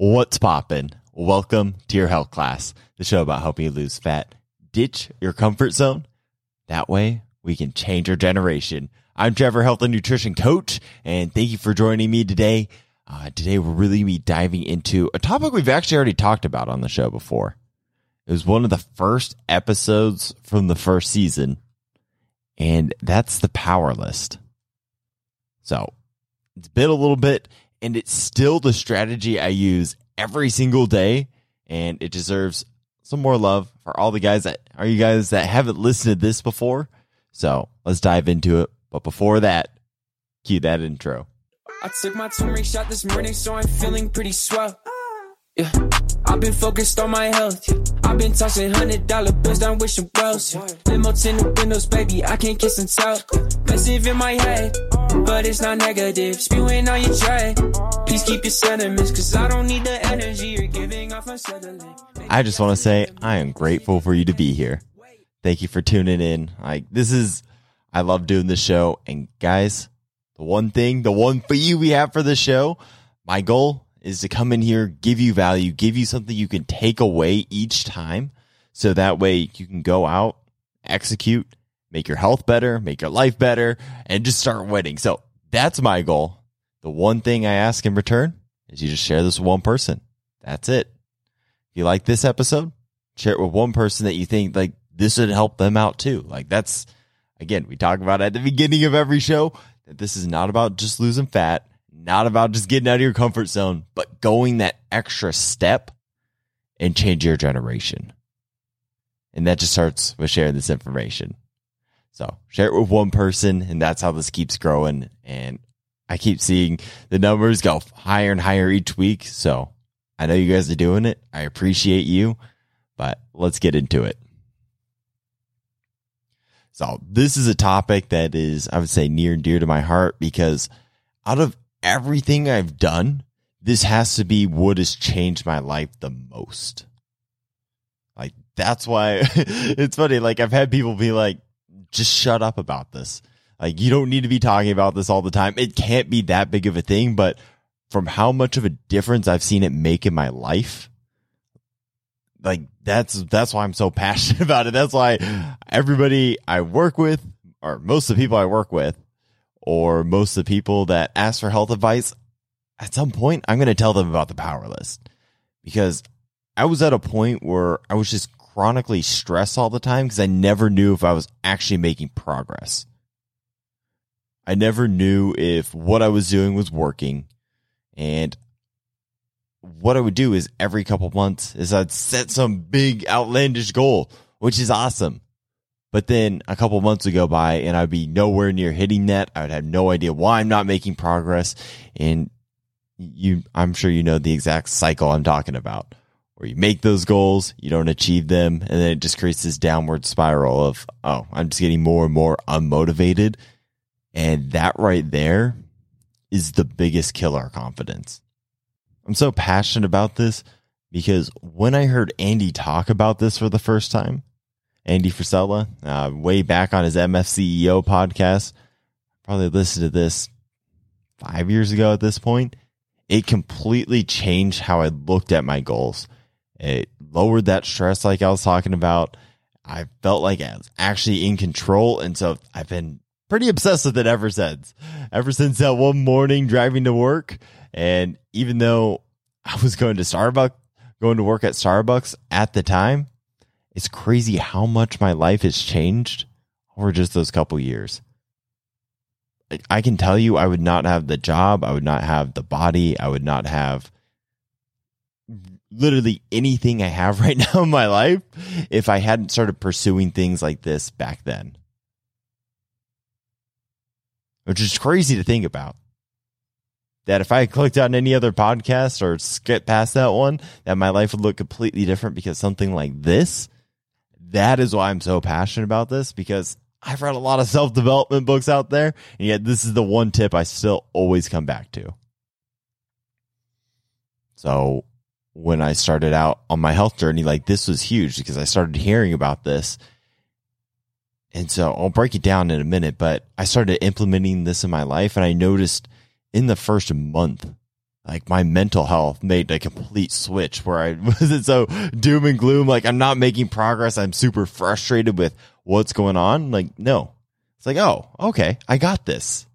What's poppin'? Welcome to your health class, the show about helping you lose fat, ditch your comfort zone. That way we can change our generation. I'm Trevor, health and nutrition coach, and thank you for joining me today. Uh, today we're really be diving into a topic we've actually already talked about on the show before. It was one of the first episodes from the first season, and that's the power list. So it's been a little bit, and it's still the strategy I use every single day, and it deserves some more love for all the guys that are you guys that haven't listened to this before. So let's dive into it. But before that, cue that intro. I took my turmeric shot this morning, so I'm feeling pretty swell. Yeah, I've been focused on my health. Yeah. I've been tossing hundred dollar bills down wishing wells. Yeah. Limo tinted windows, baby, I can't kiss and tell. Massive in my head, but it's not negative. Spewing on your tray. Please keep your sentiments, cause I don't need the energy you're giving off. I just want to say I am grateful for you to be here. Thank you for tuning in. Like this is, I love doing this show. And guys, the one thing, the one for you we have for the show, my goal is to come in here, give you value, give you something you can take away each time. So that way you can go out, execute, make your health better, make your life better, and just start winning. So that's my goal. The one thing I ask in return is you just share this with one person. That's it. If you like this episode, share it with one person that you think like this would help them out too. Like that's again, we talk about at the beginning of every show that this is not about just losing fat, not about just getting out of your comfort zone, but going that extra step and change your generation. And that just starts with sharing this information. So share it with one person and that's how this keeps growing. And I keep seeing the numbers go higher and higher each week. So I know you guys are doing it. I appreciate you, but let's get into it. So this is a topic that is, I would say, near and dear to my heart because out of everything I've done, this has to be what has changed my life the most. Like that's why it's funny. Like I've had people be like, just shut up about this. Like you don't need to be talking about this all the time. It can't be that big of a thing, but from how much of a difference I've seen it make in my life, like that's that's why I'm so passionate about it. That's why everybody I work with, or most of the people I work with, or most of the people that ask for health advice, at some point I'm going to tell them about the power list because I was at a point where I was just chronically stressed all the time because I never knew if I was actually making progress. I never knew if what I was doing was working. And what I would do is every couple months is I'd set some big outlandish goal, which is awesome. But then a couple months would go by and I'd be nowhere near hitting that. I would have no idea why I'm not making progress. And you, I'm sure you know the exact cycle I'm talking about where you make those goals, you don't achieve them. And then it just creates this downward spiral of, oh, I'm just getting more and more unmotivated. And that right there is the biggest killer confidence. I'm so passionate about this because when I heard Andy talk about this for the first time, Andy Frisella, uh, way back on his MFCEO podcast, probably listened to this five years ago at this point. It completely changed how I looked at my goals. It lowered that stress, like I was talking about. I felt like I was actually in control. And so I've been pretty obsessed with it ever since. Ever since that one morning driving to work. And even though I was going to Starbucks, going to work at Starbucks at the time, it's crazy how much my life has changed over just those couple years. I can tell you, I would not have the job. I would not have the body. I would not have literally anything I have right now in my life if I hadn't started pursuing things like this back then. Which is crazy to think about. That if I clicked on any other podcast or skipped past that one, that my life would look completely different because something like this, that is why I'm so passionate about this because I've read a lot of self development books out there, and yet this is the one tip I still always come back to. So when I started out on my health journey, like this was huge because I started hearing about this. And so I'll break it down in a minute, but I started implementing this in my life and I noticed in the first month like my mental health made a complete switch where I wasn't so doom and gloom. Like I'm not making progress. I'm super frustrated with what's going on. Like, no, it's like, oh, okay, I got this.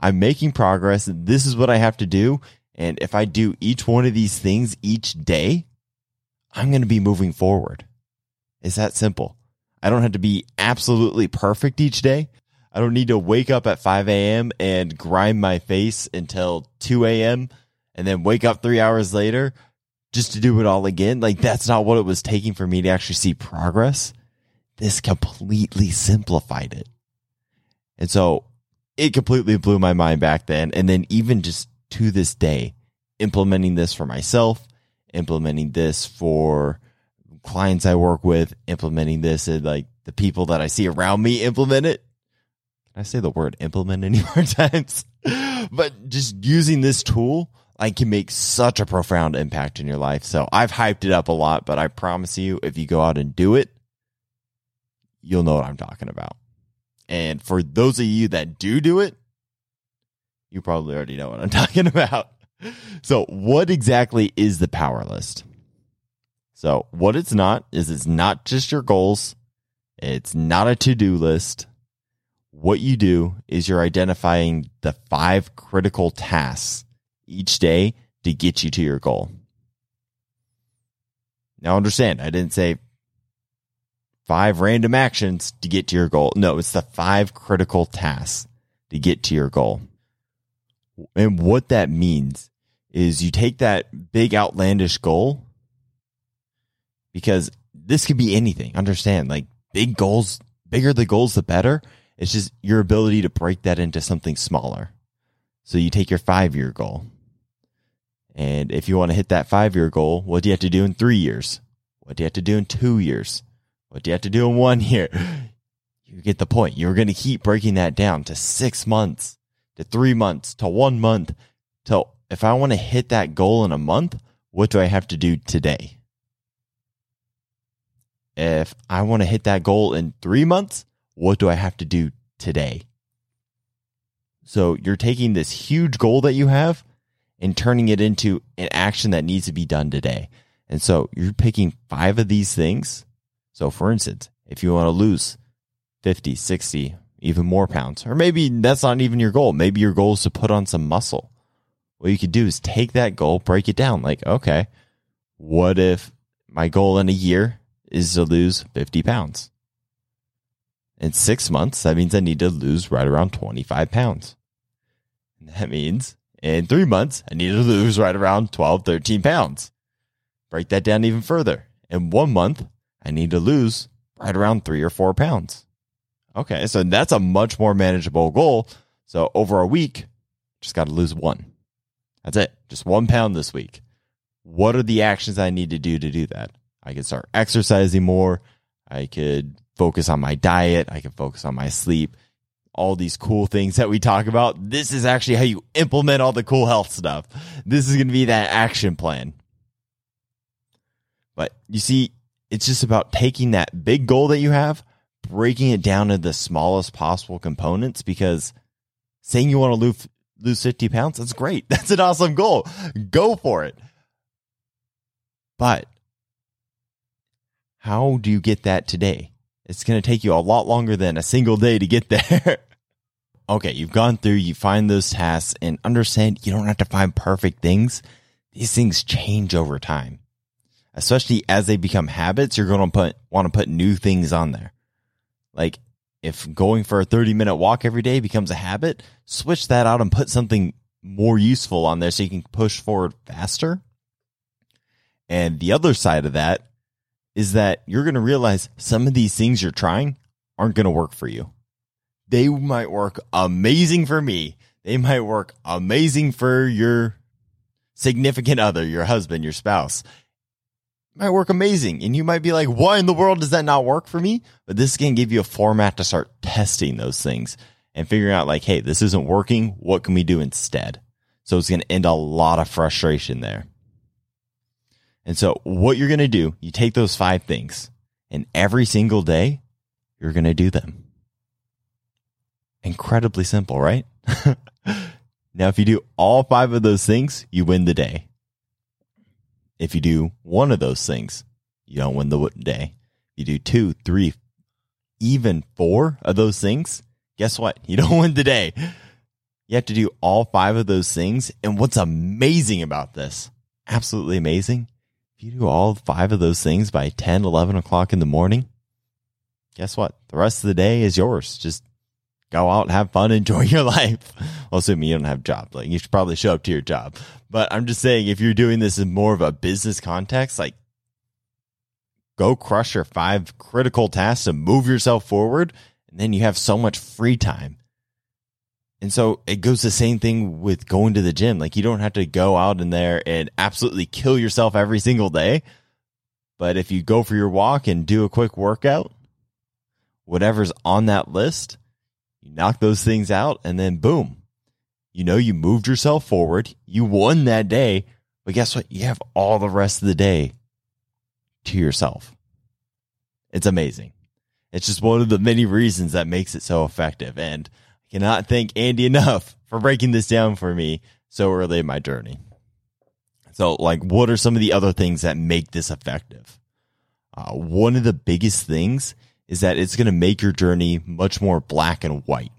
I'm making progress. This is what I have to do. And if I do each one of these things each day, I'm going to be moving forward. It's that simple. I don't have to be absolutely perfect each day. I don't need to wake up at 5 a.m. and grind my face until 2 a.m. and then wake up three hours later just to do it all again. Like that's not what it was taking for me to actually see progress. This completely simplified it. And so it completely blew my mind back then. And then even just to this day, implementing this for myself, implementing this for clients I work with, implementing this and like the people that I see around me implement it. Can I say the word implement any more times? but just using this tool, I can make such a profound impact in your life. So I've hyped it up a lot, but I promise you, if you go out and do it, you'll know what I'm talking about. And for those of you that do do it, you probably already know what I'm talking about. So, what exactly is the power list? So, what it's not is it's not just your goals, it's not a to do list. What you do is you're identifying the five critical tasks each day to get you to your goal. Now, understand, I didn't say five random actions to get to your goal. No, it's the five critical tasks to get to your goal. And what that means is you take that big outlandish goal because this could be anything. Understand, like big goals, bigger the goals, the better. It's just your ability to break that into something smaller. So you take your five year goal. And if you want to hit that five year goal, what do you have to do in three years? What do you have to do in two years? What do you have to do in one year? You get the point. You're going to keep breaking that down to six months, to three months, to one month. So if I want to hit that goal in a month, what do I have to do today? If I want to hit that goal in three months, what do I have to do today? So you're taking this huge goal that you have and turning it into an action that needs to be done today. And so you're picking five of these things. So for instance, if you want to lose 50, 60, even more pounds, or maybe that's not even your goal. Maybe your goal is to put on some muscle. What you could do is take that goal, break it down. Like, okay, what if my goal in a year is to lose 50 pounds? In six months, that means I need to lose right around 25 pounds. That means in three months, I need to lose right around 12, 13 pounds. Break that down even further. In one month, I need to lose right around three or four pounds. Okay, so that's a much more manageable goal. So over a week, just got to lose one. That's it. Just one pound this week. What are the actions I need to do to do that? I could start exercising more. I could focus on my diet. I can focus on my sleep. All these cool things that we talk about. This is actually how you implement all the cool health stuff. This is going to be that action plan. But you see, it's just about taking that big goal that you have, breaking it down into the smallest possible components because saying you want to lose, lose 50 pounds, that's great. That's an awesome goal. Go for it. But how do you get that today? It's going to take you a lot longer than a single day to get there. okay, you've gone through, you find those tasks and understand you don't have to find perfect things. These things change over time. Especially as they become habits, you're going to put, want to put new things on there. Like if going for a 30 minute walk every day becomes a habit, switch that out and put something more useful on there so you can push forward faster. And the other side of that is that you're going to realize some of these things you're trying aren't going to work for you. They might work amazing for me. They might work amazing for your significant other, your husband, your spouse. Might work amazing. And you might be like, why in the world does that not work for me? But this can give you a format to start testing those things and figuring out like, hey, this isn't working. What can we do instead? So it's going to end a lot of frustration there. And so what you're going to do, you take those five things and every single day you're going to do them. Incredibly simple, right? Now, if you do all five of those things, you win the day. If you do one of those things, you don't win the day. You do two, three, even four of those things, guess what? You don't win the day. You have to do all five of those things. And what's amazing about this, absolutely amazing, if you do all five of those things by 10, 11 o'clock in the morning, guess what? The rest of the day is yours. Just go out and have fun, enjoy your life. Well, assuming you don't have a job, like you should probably show up to your job. But I'm just saying, if you're doing this in more of a business context, like go crush your five critical tasks to move yourself forward. And then you have so much free time. And so it goes the same thing with going to the gym. Like you don't have to go out in there and absolutely kill yourself every single day. But if you go for your walk and do a quick workout, whatever's on that list, you knock those things out and then boom, you know, you moved yourself forward. You won that day. But guess what? You have all the rest of the day to yourself. It's amazing. It's just one of the many reasons that makes it so effective. And I cannot thank Andy enough for breaking this down for me so early in my journey. So, like, what are some of the other things that make this effective? Uh, one of the biggest things is that it's going to make your journey much more black and white.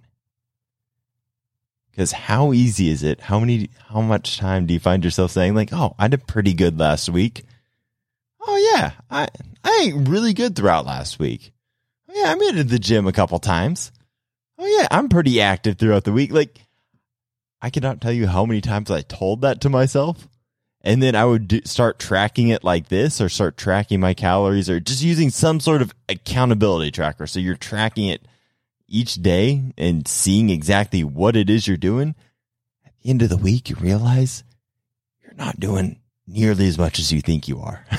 Because how easy is it? How many, how much time do you find yourself saying like, "Oh, I did pretty good last week," Oh yeah, I I ain't really good throughout last week. Oh yeah, I made it to the gym a couple times. Oh yeah, I'm pretty active throughout the week. Like I cannot tell you how many times I told that to myself. And then I would do, start tracking it like this or start tracking my calories or just using some sort of accountability tracker. So you're tracking it each day and seeing exactly what it is you're doing. At the end of the week, you realize you're not doing nearly as much as you think you are.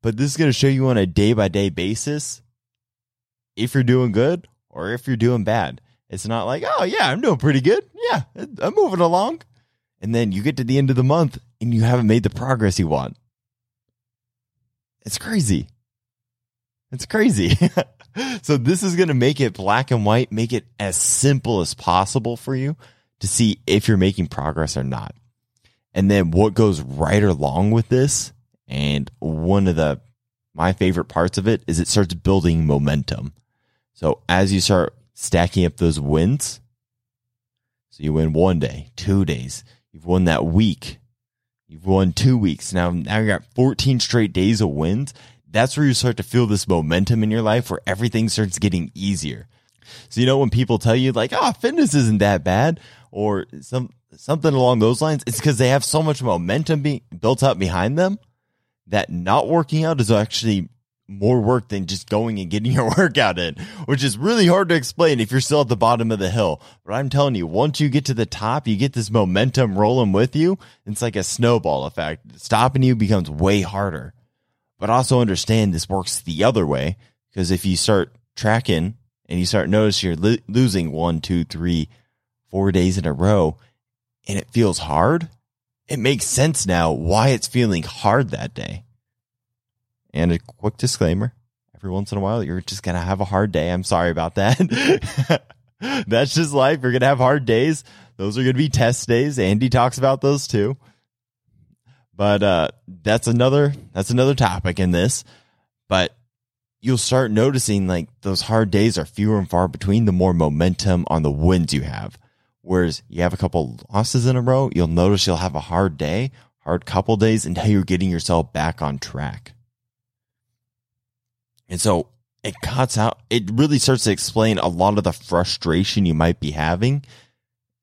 but this is going to show you on a day by day basis if you're doing good or if you're doing bad. It's not like, oh, yeah, I'm doing pretty good. Yeah, I'm moving along. And then you get to the end of the month and you haven't made the progress you want. It's crazy. It's crazy. so, this is going to make it black and white, make it as simple as possible for you to see if you're making progress or not. And then what goes right along with this, and one of the my favorite parts of it is it starts building momentum. So as you start stacking up those wins, so you win one day, two days, you've won that week, you've won two weeks. Now now you got 14 straight days of wins. That's where you start to feel this momentum in your life where everything starts getting easier. So you know when people tell you like, "Oh, fitness isn't that bad," or some something along those lines, it's because they have so much momentum being built up behind them that not working out is actually more work than just going and getting your workout in, which is really hard to explain if you're still at the bottom of the hill. But I'm telling you, once you get to the top, you get this momentum rolling with you. It's like a snowball effect. Stopping you becomes way harder. But also understand this works the other way because if you start tracking and you start noticing you're lo- losing one, two, three, four days in a row, and it feels hard, it makes sense now why it's feeling hard that day. And a quick disclaimer every once in a while, you're just going to have a hard day. I'm sorry about that. That's just life. You're going to have hard days. Those are going to be test days. Andy talks about those too. But uh, that's another that's another topic in this. But you'll start noticing like those hard days are fewer and far between the more momentum on the wins you have. Whereas you have a couple losses in a row, you'll notice you'll have a hard day, hard couple days until you're getting yourself back on track. And so it cuts out, it really starts to explain a lot of the frustration you might be having.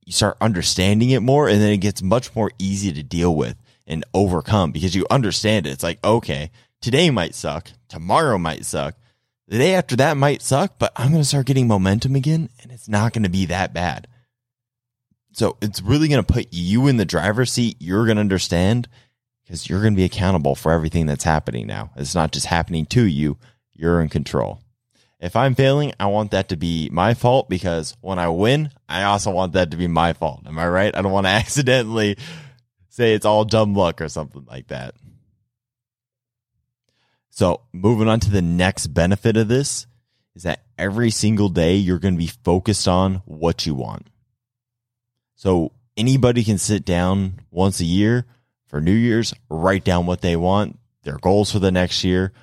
You start understanding it more and then it gets much more easy to deal with and overcome because you understand it. It's like, okay, today might suck. Tomorrow might suck. The day after that might suck, but I'm going to start getting momentum again and it's not going to be that bad. So it's really going to put you in the driver's seat. You're going to understand because you're going to be accountable for everything that's happening now. It's not just happening to you. You're in control. If I'm failing, I want that to be my fault because when I win, I also want that to be my fault. Am I right? I don't want to accidentally say it's all dumb luck or something like that. So moving on to the next benefit of this is that every single day you're going to be focused on what you want. So anybody can sit down once a year for New Year's, write down what they want, their goals for the next year.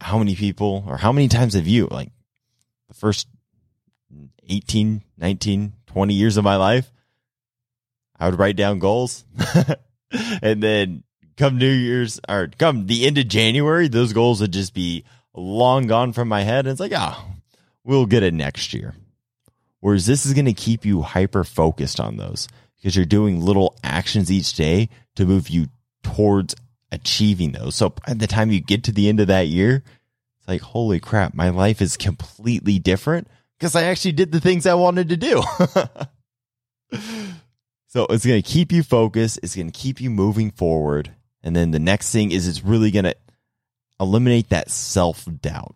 How many people or how many times have you, like the first 18, 19, 20 years of my life, I would write down goals. and then come New Year's or come the end of January, those goals would just be long gone from my head. And it's like, ah, oh, we'll get it next year. Whereas this is going to keep you hyper focused on those because you're doing little actions each day to move you towards achieving those. So by the time you get to the end of that year, it's like, holy crap, my life is completely different because I actually did the things I wanted to do. so it's going to keep you focused. It's going to keep you moving forward. And then the next thing is it's really going to eliminate that self doubt.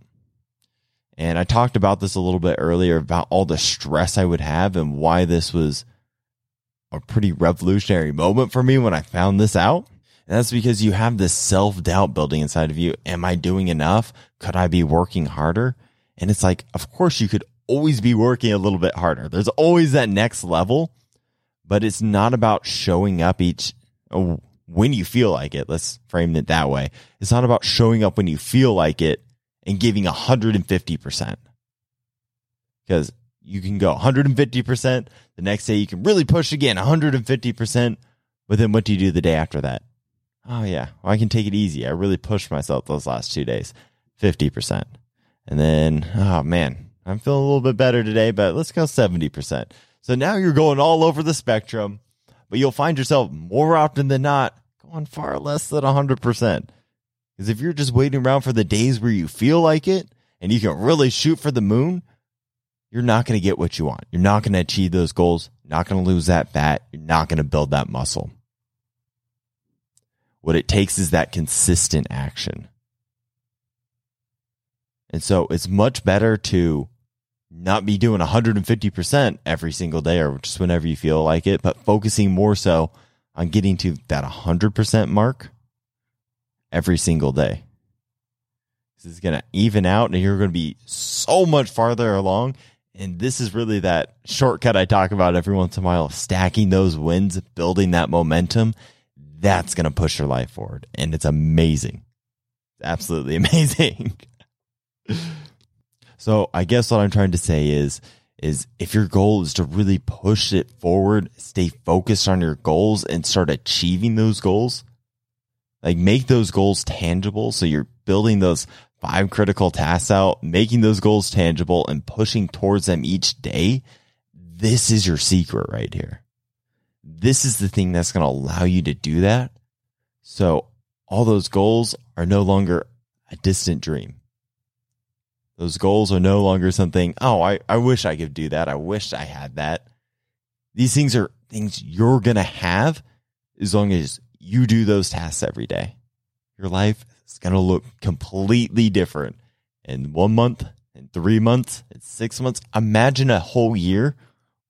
And I talked about this a little bit earlier about all the stress I would have and why this was a pretty revolutionary moment for me when I found this out. And that's because you have this self doubt building inside of you. Am I doing enough? Could I be working harder? And it's like, of course, you could always be working a little bit harder. There's always that next level, but it's not about showing up each oh, when you feel like it. Let's frame it that way. It's not about showing up when you feel like it and giving 150%. Because you can go 150%. The next day you can really push again 150%. But then what do you do the day after that? Oh, yeah. Well, I can take it easy. I really pushed myself those last two days 50%. And then, oh man, I'm feeling a little bit better today, but let's go 70%. So now you're going all over the spectrum, but you'll find yourself more often than not going far less than 100%. Because if you're just waiting around for the days where you feel like it and you can really shoot for the moon, you're not going to get what you want. You're not going to achieve those goals. Not going to lose that fat. You're not going to build that muscle. What it takes is that consistent action. And so it's much better to not be doing 150% every single day or just whenever you feel like it, but focusing more so on getting to that 100% mark every single day. This is going to even out and you're going to be so much farther along and this is really that shortcut I talk about every once in a while, stacking those wins, building that momentum. That's going to push your life forward. And it's amazing. Absolutely amazing. so I guess what I'm trying to say is, is if your goal is to really push it forward, stay focused on your goals and start achieving those goals, like make those goals tangible. So you're building those five critical tasks out, making those goals tangible and pushing towards them each day, this is your secret right here. This is the thing that's going to allow you to do that. So all those goals are no longer a distant dream. Those goals are no longer something, oh, I, I wish I could do that. I wish I had that. These things are things you're going to have as long as you do those tasks every day. Your life is going to look completely different in one month, in three months, in six months. Imagine a whole year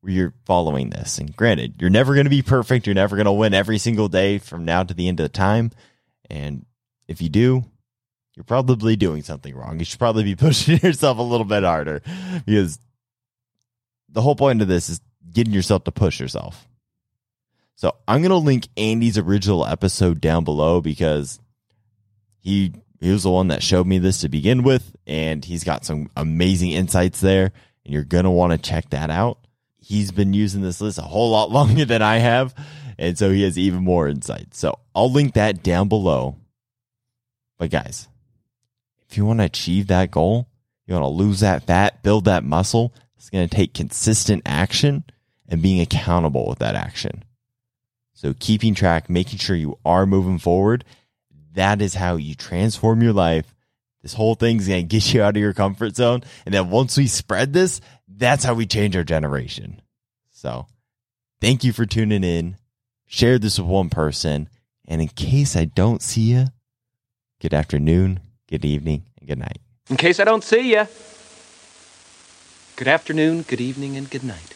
you're following this. And granted, you're never going to be perfect. You're never going to win every single day from now to the end of the time. And if you do, you're probably doing something wrong. You should probably be pushing yourself a little bit harder because the whole point of this is getting yourself to push yourself. So I'm going to link Andy's original episode down below because he he was the one that showed me this to begin with, and he's got some amazing insights there, and you're gonna want to check that out. He's been using this list a whole lot longer than I have, and so he has even more insight. So I'll link that down below. But guys, if you want to achieve that goal, you want to lose that fat, build that muscle, it's going to take consistent action and being accountable with that action. So keeping track, making sure you are moving forward that is how you transform your life. This whole thing's going to get you out of your comfort zone. And then once we spread this, that's how we change our generation. So thank you for tuning in. Share this with one person. And in case I don't see you, good afternoon, good evening, and good night. In case I don't see you, good afternoon, good evening, and good night.